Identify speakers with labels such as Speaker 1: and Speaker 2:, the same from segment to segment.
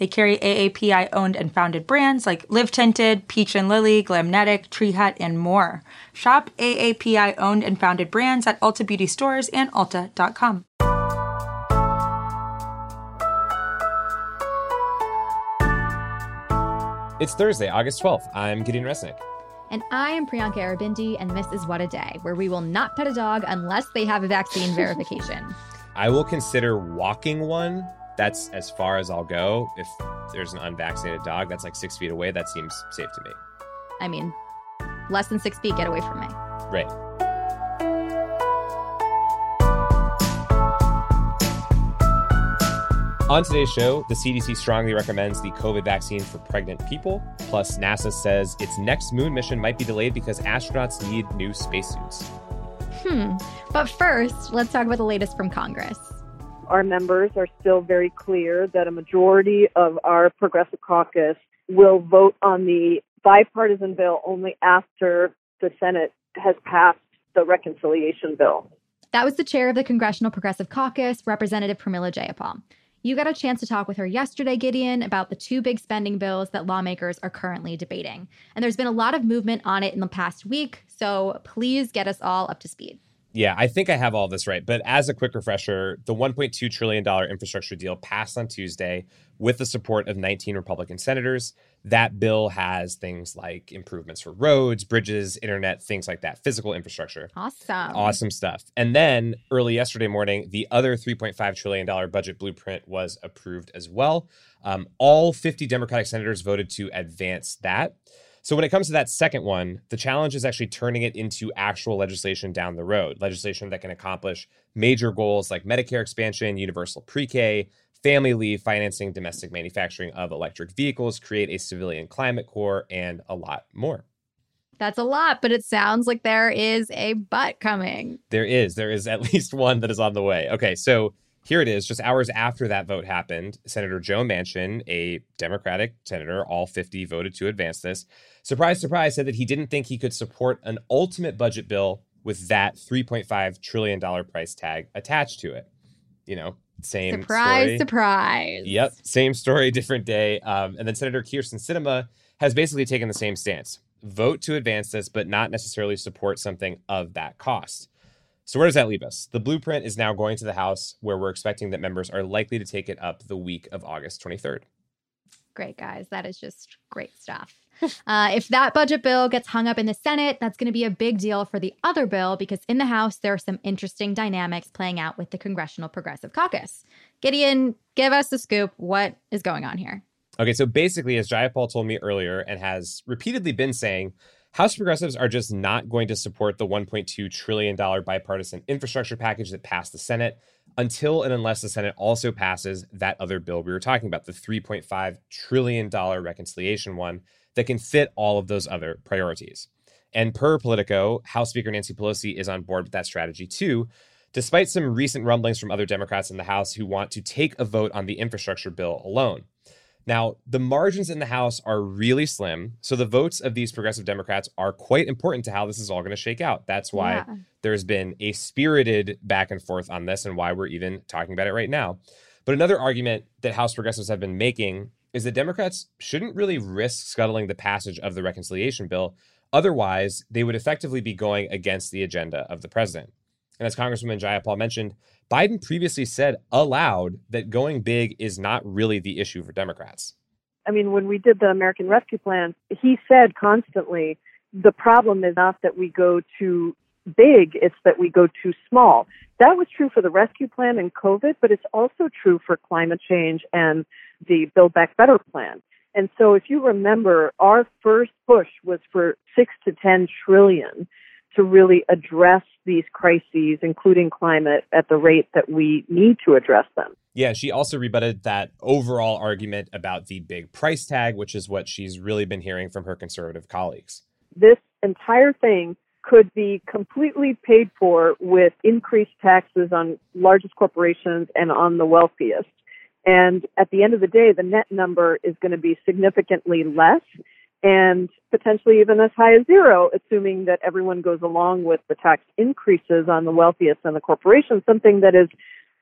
Speaker 1: They carry AAPI owned and founded brands like Live Tinted, Peach and Lily, Glamnetic, Tree Hut, and more. Shop AAPI owned and founded brands at Ulta Beauty stores and Ulta.com.
Speaker 2: It's Thursday, August 12th. I'm Gideon Resnick.
Speaker 3: And I am Priyanka Aribindi, and this is What a Day, where we will not pet a dog unless they have a vaccine verification.
Speaker 2: I will consider walking one that's as far as I'll go. If there's an unvaccinated dog that's like six feet away, that seems safe to me.
Speaker 3: I mean, less than six feet, get away from me.
Speaker 2: Right. On today's show, the CDC strongly recommends the COVID vaccine for pregnant people. Plus, NASA says its next moon mission might be delayed because astronauts need new spacesuits.
Speaker 3: Hmm. But first, let's talk about the latest from Congress
Speaker 4: our members are still very clear that a majority of our Progressive Caucus will vote on the bipartisan bill only after the Senate has passed the reconciliation bill.
Speaker 3: That was the chair of the Congressional Progressive Caucus, Representative Pramila Jayapal. You got a chance to talk with her yesterday, Gideon, about the two big spending bills that lawmakers are currently debating. And there's been a lot of movement on it in the past week, so please get us all up to speed.
Speaker 2: Yeah, I think I have all this right. But as a quick refresher, the $1.2 trillion infrastructure deal passed on Tuesday with the support of 19 Republican senators. That bill has things like improvements for roads, bridges, internet, things like that, physical infrastructure.
Speaker 3: Awesome.
Speaker 2: Awesome stuff. And then early yesterday morning, the other $3.5 trillion budget blueprint was approved as well. Um, all 50 Democratic senators voted to advance that. So when it comes to that second one, the challenge is actually turning it into actual legislation down the road, legislation that can accomplish major goals like Medicare expansion, universal pre-K, family leave, financing domestic manufacturing of electric vehicles, create a civilian climate corps, and a lot more.
Speaker 3: That's a lot, but it sounds like there is a but coming.
Speaker 2: There is. There is at least one that is on the way. Okay, so here it is, just hours after that vote happened, Senator Joe Manchin, a Democratic senator, all 50 voted to advance this. Surprise, surprise, said that he didn't think he could support an ultimate budget bill with that $3.5 trillion price tag attached to it. You know, same
Speaker 3: surprise,
Speaker 2: story.
Speaker 3: surprise.
Speaker 2: Yep, same story, different day. Um, and then Senator Kyrsten Sinema has basically taken the same stance vote to advance this, but not necessarily support something of that cost. So, where does that leave us? The blueprint is now going to the House, where we're expecting that members are likely to take it up the week of August 23rd.
Speaker 3: Great, guys. That is just great stuff. Uh, if that budget bill gets hung up in the Senate, that's going to be a big deal for the other bill because in the House, there are some interesting dynamics playing out with the Congressional Progressive Caucus. Gideon, give us the scoop. What is going on here?
Speaker 2: Okay, so basically, as Jayapal told me earlier and has repeatedly been saying, House progressives are just not going to support the $1.2 trillion bipartisan infrastructure package that passed the Senate until and unless the Senate also passes that other bill we were talking about, the $3.5 trillion reconciliation one that can fit all of those other priorities. And per Politico, House Speaker Nancy Pelosi is on board with that strategy too, despite some recent rumblings from other Democrats in the House who want to take a vote on the infrastructure bill alone. Now, the margins in the House are really slim. So the votes of these progressive Democrats are quite important to how this is all going to shake out. That's why yeah. there's been a spirited back and forth on this and why we're even talking about it right now. But another argument that House progressives have been making is that Democrats shouldn't really risk scuttling the passage of the reconciliation bill. Otherwise, they would effectively be going against the agenda of the president. And as Congresswoman Jayapal mentioned, Biden previously said aloud that going big is not really the issue for Democrats.
Speaker 4: I mean, when we did the American Rescue Plan, he said constantly the problem is not that we go too big, it's that we go too small. That was true for the rescue plan and COVID, but it's also true for climate change and the Build Back Better plan. And so if you remember, our first push was for six to 10 trillion to really address these crises, including climate, at the rate that we need to address them.
Speaker 2: Yeah, she also rebutted that overall argument about the big price tag, which is what she's really been hearing from her conservative colleagues.
Speaker 4: This entire thing could be completely paid for with increased taxes on largest corporations and on the wealthiest. And at the end of the day, the net number is going to be significantly less and potentially even as high as zero, assuming that everyone goes along with the tax increases on the wealthiest and the corporations, something that is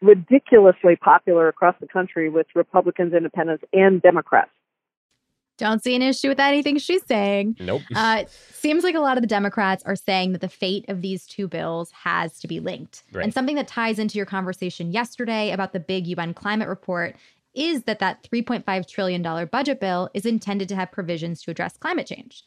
Speaker 4: ridiculously popular across the country with Republicans, independents, and Democrats.
Speaker 3: Don't see an issue with anything she's saying.
Speaker 2: Nope.
Speaker 3: Uh, seems like a lot of the Democrats are saying that the fate of these two bills has to be linked.
Speaker 2: Right.
Speaker 3: And something that ties into your conversation yesterday about the big UN climate report is that that $3.5 trillion budget bill is intended to have provisions to address climate change.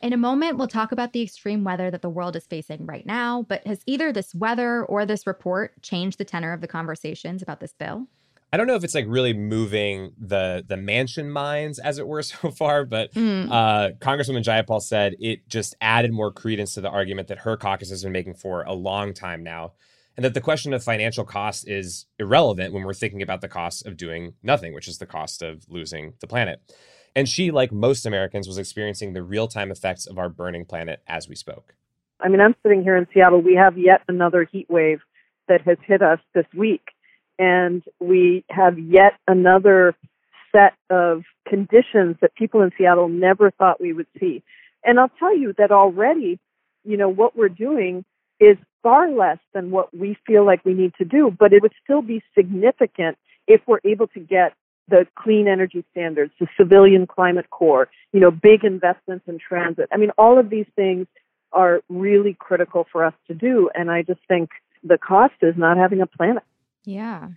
Speaker 3: In a moment, we'll talk about the extreme weather that the world is facing right now, but has either this weather or this report changed the tenor of the conversations about this bill?
Speaker 2: I don't know if it's like really moving the the Manchin minds, as it were, so far. But mm. uh, Congresswoman Jayapal said it just added more credence to the argument that her caucus has been making for a long time now, and that the question of financial cost is irrelevant when we're thinking about the cost of doing nothing, which is the cost of losing the planet. And she, like most Americans, was experiencing the real time effects of our burning planet as we spoke.
Speaker 4: I mean, I'm sitting here in Seattle. We have yet another heat wave that has hit us this week and we have yet another set of conditions that people in Seattle never thought we would see. And I'll tell you that already, you know, what we're doing is far less than what we feel like we need to do, but it would still be significant if we're able to get the clean energy standards, the civilian climate corps, you know, big investments in transit. I mean, all of these things are really critical for us to do. And I just think the cost is not having a planet.
Speaker 3: Yeah.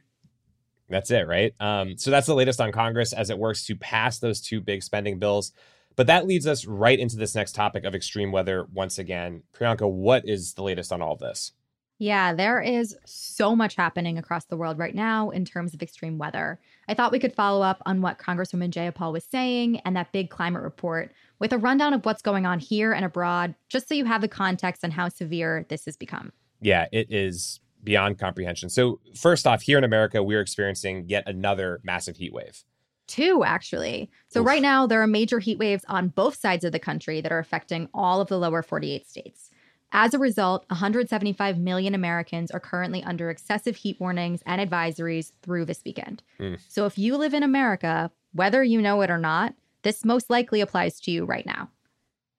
Speaker 2: That's it, right? Um, so that's the latest on Congress as it works to pass those two big spending bills. But that leads us right into this next topic of extreme weather once again. Priyanka, what is the latest on all this?
Speaker 3: Yeah, there is so much happening across the world right now in terms of extreme weather. I thought we could follow up on what Congresswoman Jayapal was saying and that big climate report with a rundown of what's going on here and abroad, just so you have the context on how severe this has become.
Speaker 2: Yeah, it is beyond comprehension. So, first off, here in America, we're experiencing yet another massive heat wave.
Speaker 3: Two, actually. So, Oof. right now, there are major heat waves on both sides of the country that are affecting all of the lower 48 states. As a result, 175 million Americans are currently under excessive heat warnings and advisories through this weekend. Mm. So, if you live in America, whether you know it or not, this most likely applies to you right now.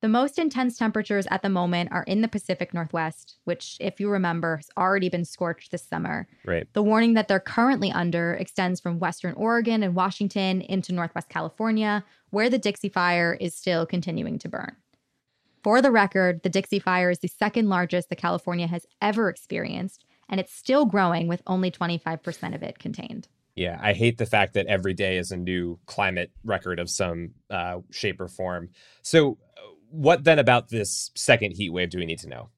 Speaker 3: The most intense temperatures at the moment are in the Pacific Northwest, which, if you remember, has already been scorched this summer.
Speaker 2: Right.
Speaker 3: The warning that they're currently under extends from Western Oregon and Washington into Northwest California, where the Dixie Fire is still continuing to burn. For the record, the Dixie Fire is the second largest that California has ever experienced, and it's still growing with only 25% of it contained.
Speaker 2: Yeah, I hate the fact that every day is a new climate record of some uh, shape or form. So, what then about this second heat wave do we need to know?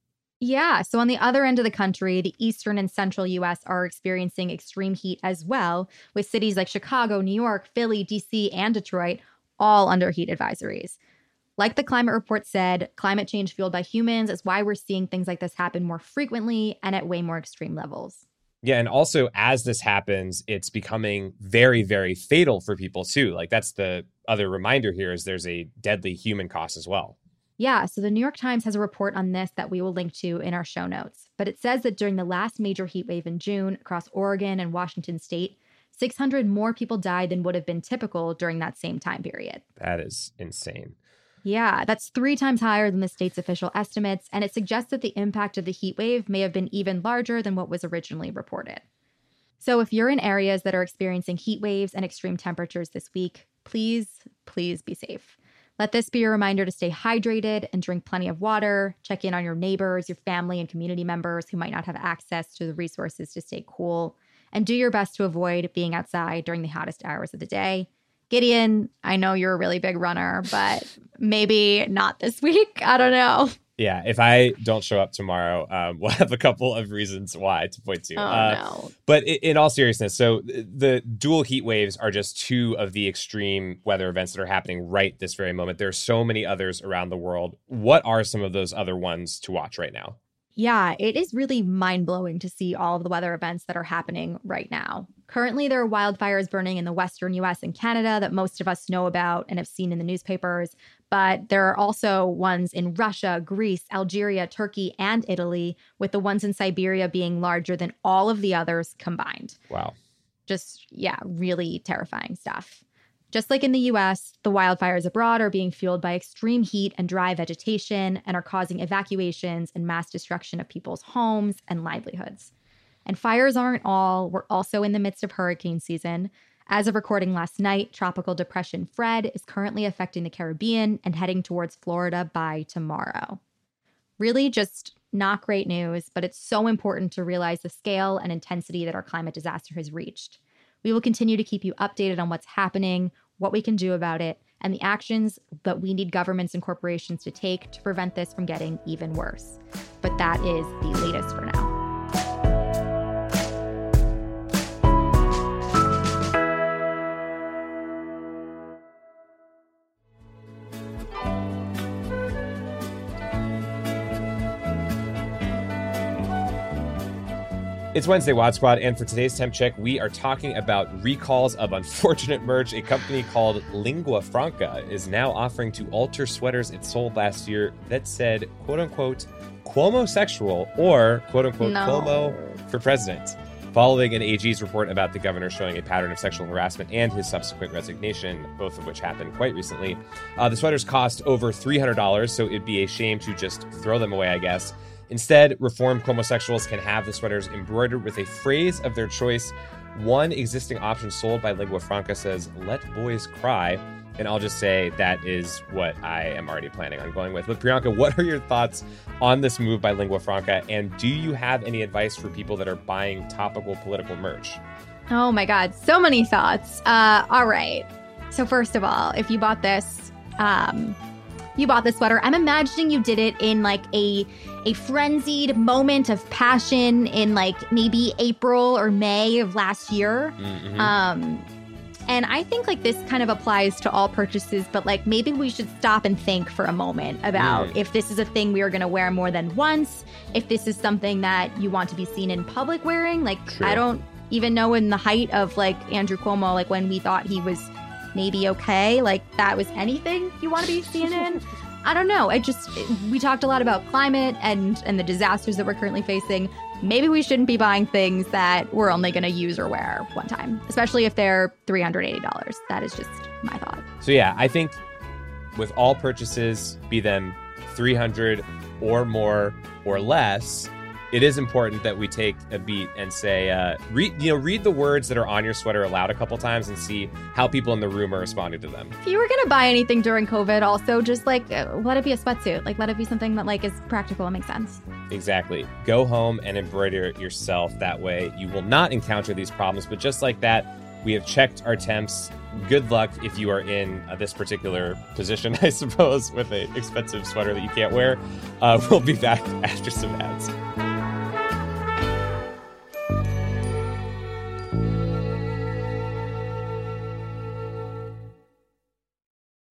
Speaker 3: Yeah. So, on the other end of the country, the eastern and central US are experiencing extreme heat as well, with cities like Chicago, New York, Philly, DC, and Detroit all under heat advisories. Like the climate report said, climate change fueled by humans is why we're seeing things like this happen more frequently and at way more extreme levels.
Speaker 2: Yeah, and also as this happens, it's becoming very, very fatal for people too. Like that's the other reminder here is there's a deadly human cost as well.
Speaker 3: Yeah, so the New York Times has a report on this that we will link to in our show notes. But it says that during the last major heat wave in June across Oregon and Washington state, 600 more people died than would have been typical during that same time period.
Speaker 2: That is insane.
Speaker 3: Yeah, that's three times higher than the state's official estimates, and it suggests that the impact of the heat wave may have been even larger than what was originally reported. So, if you're in areas that are experiencing heat waves and extreme temperatures this week, please, please be safe. Let this be a reminder to stay hydrated and drink plenty of water. Check in on your neighbors, your family, and community members who might not have access to the resources to stay cool. And do your best to avoid being outside during the hottest hours of the day. Gideon, I know you're a really big runner, but maybe not this week. I don't know
Speaker 2: yeah, if I don't show up tomorrow, um, we'll have a couple of reasons why to point to.
Speaker 3: Oh, uh, no.
Speaker 2: But in, in, all seriousness, so the dual heat waves are just two of the extreme weather events that are happening right this very moment. There are so many others around the world. What are some of those other ones to watch right now?
Speaker 3: Yeah, it is really mind blowing to see all of the weather events that are happening right now. Currently, there are wildfires burning in the western US and Canada that most of us know about and have seen in the newspapers. But there are also ones in Russia, Greece, Algeria, Turkey, and Italy, with the ones in Siberia being larger than all of the others combined.
Speaker 2: Wow.
Speaker 3: Just, yeah, really terrifying stuff. Just like in the US, the wildfires abroad are being fueled by extreme heat and dry vegetation and are causing evacuations and mass destruction of people's homes and livelihoods. And fires aren't all, we're also in the midst of hurricane season. As of recording last night, Tropical Depression Fred is currently affecting the Caribbean and heading towards Florida by tomorrow. Really, just not great news, but it's so important to realize the scale and intensity that our climate disaster has reached. We will continue to keep you updated on what's happening, what we can do about it, and the actions that we need governments and corporations to take to prevent this from getting even worse. But that is the latest for now.
Speaker 2: It's Wednesday, WOD Squad, and for today's temp check, we are talking about recalls of unfortunate merch. A company called Lingua Franca is now offering to alter sweaters it sold last year that said, quote unquote, Cuomo sexual or quote unquote
Speaker 3: No.
Speaker 2: Cuomo for president. Following an AG's report about the governor showing a pattern of sexual harassment and his subsequent resignation, both of which happened quite recently, uh, the sweaters cost over $300, so it'd be a shame to just throw them away, I guess. Instead, reformed homosexuals can have the sweaters embroidered with a phrase of their choice. One existing option sold by Lingua Franca says, Let boys cry. And I'll just say that is what I am already planning on going with. But Priyanka, what are your thoughts on this move by Lingua Franca? And do you have any advice for people that are buying topical political merch?
Speaker 3: Oh my God, so many thoughts. Uh, all right. So, first of all, if you bought this, um, you bought this sweater. I'm imagining you did it in like a a frenzied moment of passion in like maybe April or May of last year.
Speaker 2: Mhm.
Speaker 3: Um, and I think like this kind of applies to all purchases, but like maybe we should stop and think for a moment about
Speaker 2: Mm.
Speaker 3: if this is a thing we are going to wear more than once, if this is something that you want to be seen in public wearing. Like,
Speaker 2: True.
Speaker 3: I don't even know in the height of like Andrew Cuomo, like when we thought he was maybe okay, like that was anything you want to be seen in. I don't know. I just we talked a lot about climate and and the disasters that we're currently facing. Maybe we shouldn't be buying things that we're only going to use or wear one time, especially if they're $380. That is just my thought.
Speaker 2: So yeah, I think with all purchases, be them 300 or more or less, it is important that we take a beat and say, uh, read, you know, read the words that are on your sweater aloud a couple times and see how people in the room are responding to them.
Speaker 3: If you were to buy anything during COVID, also just like uh, let it be a sweatsuit. Like let it be something that like is practical and makes sense.
Speaker 2: Exactly. Go home and embroider it yourself. That way, you will not encounter these problems. But just like that, we have checked our temps. Good luck if you are in uh, this particular position, I suppose, with an expensive sweater that you can't wear. Uh, we'll be back after some ads.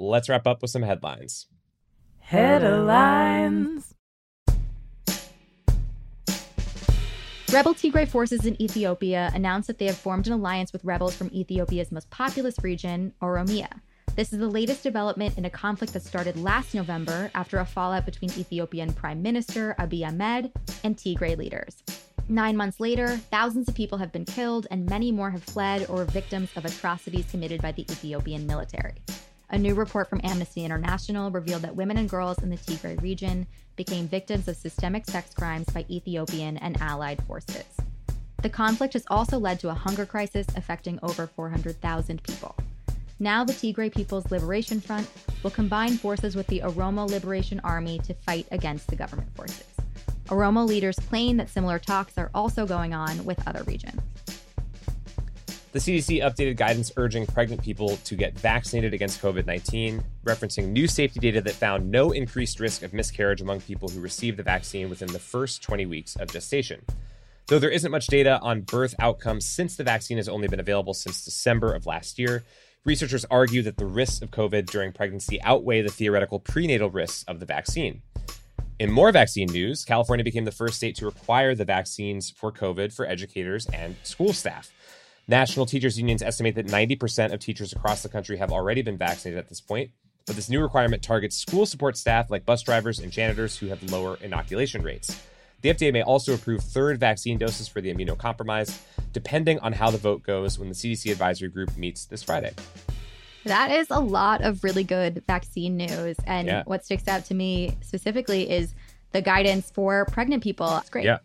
Speaker 2: let's wrap up with some headlines.
Speaker 3: Headlines. Rebel Tigray forces in Ethiopia announced that they have formed an alliance with rebels from Ethiopia's most populous region, Oromia. This is the latest development in a conflict that started last November after a fallout between Ethiopian Prime Minister Abiy Ahmed and Tigray leaders. Nine months later, thousands of people have been killed and many more have fled or were victims of atrocities committed by the Ethiopian military. A new report from Amnesty International revealed that women and girls in the Tigray region became victims of systemic sex crimes by Ethiopian and allied forces. The conflict has also led to a hunger crisis affecting over 400,000 people. Now, the Tigray People's Liberation Front will combine forces with the Oromo Liberation Army to fight against the government forces. Oromo leaders claim that similar talks are also going on with other regions.
Speaker 2: The CDC updated guidance urging pregnant people to get vaccinated against COVID 19, referencing new safety data that found no increased risk of miscarriage among people who received the vaccine within the first 20 weeks of gestation. Though there isn't much data on birth outcomes since the vaccine has only been available since December of last year, researchers argue that the risks of COVID during pregnancy outweigh the theoretical prenatal risks of the vaccine. In more vaccine news, California became the first state to require the vaccines for COVID for educators and school staff. National teachers unions estimate that 90% of teachers across the country have already been vaccinated at this point, but this new requirement targets school support staff like bus drivers and janitors who have lower inoculation rates. The FDA may also approve third vaccine doses for the immunocompromised, depending on how the vote goes when the CDC advisory group meets this Friday.
Speaker 3: That is a lot of really good vaccine news. And yeah. what sticks out to me specifically is the guidance for pregnant people. It's great.
Speaker 2: Yeah.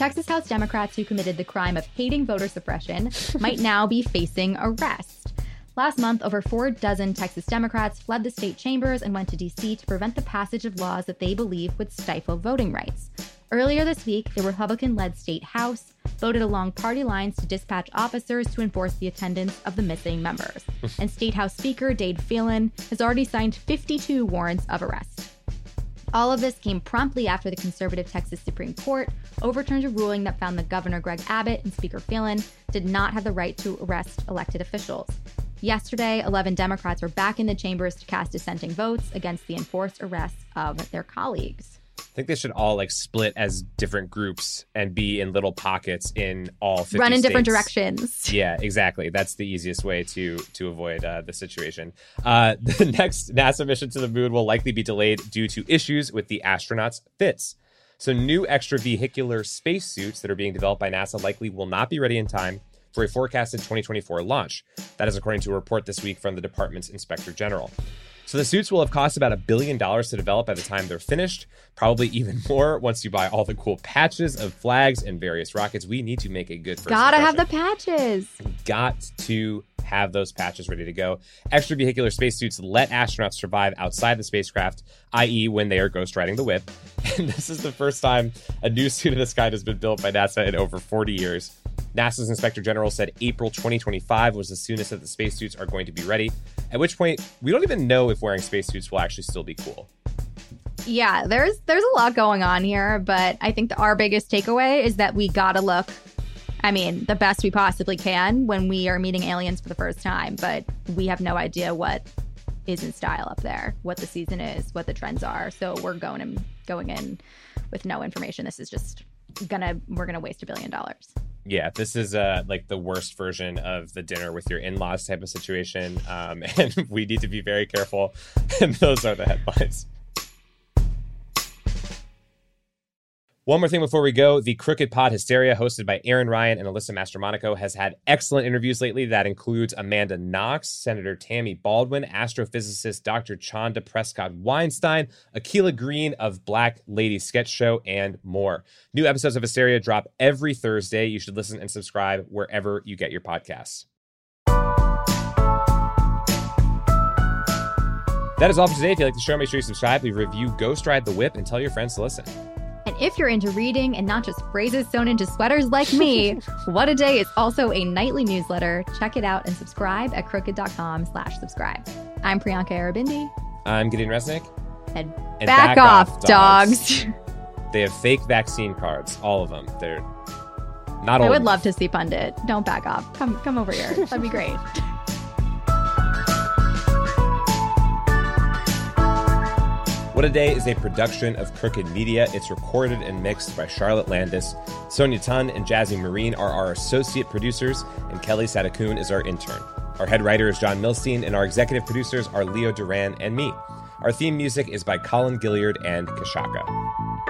Speaker 3: Texas House Democrats who committed the crime of hating voter suppression might now be facing arrest. Last month, over four dozen Texas Democrats fled the state chambers and went to D.C. to prevent the passage of laws that they believe would stifle voting rights. Earlier this week, the Republican led state House voted along party lines to dispatch officers to enforce the attendance of the missing members. and State House Speaker Dade Phelan has already signed 52 warrants of arrest. All of this came promptly after the conservative Texas Supreme Court overturned a ruling that found that Governor Greg Abbott and Speaker Phelan did not have the right to arrest elected officials. Yesterday, 11 Democrats were back in the chambers to cast dissenting votes against the enforced arrests of their colleagues.
Speaker 2: I think they should all like split as different groups and be in little pockets in all 50
Speaker 3: Run in
Speaker 2: states.
Speaker 3: different directions.
Speaker 2: Yeah, exactly. That's the easiest way to to avoid uh, the situation. Uh, the next NASA mission to the moon will likely be delayed due to issues with the astronauts' fits. So, new extravehicular spacesuits that are being developed by NASA likely will not be ready in time for a forecasted 2024 launch. That is according to a report this week from the department's inspector general. So the suits will have cost about a billion dollars to develop by the time they're finished, probably even more once you buy all the cool patches of flags and various rockets. We need to make a good first.
Speaker 3: Gotta
Speaker 2: impression.
Speaker 3: have the patches.
Speaker 2: Got to have those patches ready to go. Extravehicular spacesuits let astronauts survive outside the spacecraft, i.e., when they are ghost riding the whip. And this is the first time a new suit of this kind has been built by NASA in over 40 years. NASA's Inspector General said April 2025 was the soonest that the spacesuits are going to be ready, at which point we don't even know if wearing spacesuits will actually still be cool.
Speaker 3: Yeah, there's there's a lot going on here, but I think the, our biggest takeaway is that we gotta look. I mean, the best we possibly can when we are meeting aliens for the first time, but we have no idea what is in style up there, what the season is, what the trends are. So we're going in, going in with no information. This is just gonna we're gonna waste a billion dollars.
Speaker 2: Yeah, this is uh like the worst version of the dinner with your in-laws type of situation, um, and we need to be very careful. And those are the headlines. One more thing before we go. The Crooked Pod Hysteria, hosted by Aaron Ryan and Alyssa Mastromonaco, has had excellent interviews lately. That includes Amanda Knox, Senator Tammy Baldwin, astrophysicist Dr. Chanda Prescott Weinstein, Akilah Green of Black Lady Sketch Show, and more. New episodes of Hysteria drop every Thursday. You should listen and subscribe wherever you get your podcasts. That is all for today. If you like the show, make sure you subscribe, leave a review, ghost ride the whip, and tell your friends to listen.
Speaker 3: And if you're into reading and not just phrases sewn into sweaters like me, What a Day is also a nightly newsletter. Check it out and subscribe at crooked.com slash subscribe. I'm Priyanka Aribindi.
Speaker 2: I'm Gideon Resnick.
Speaker 3: And, and back, back, off, off dogs.
Speaker 2: dogs. they have fake vaccine cards, all of them. They're not. All I
Speaker 3: would love to see Pundit. Don't back off. Come, come over here. That'd be great.
Speaker 2: What a Day is a production of Crooked Media. It's recorded and mixed by Charlotte Landis. Sonia Tun and Jazzy Marine are our associate producers, and Kelly Sadakun is our intern. Our head writer is John Milstein, and our executive producers are Leo Duran and me. Our theme music is by Colin Gilliard and Kashaka.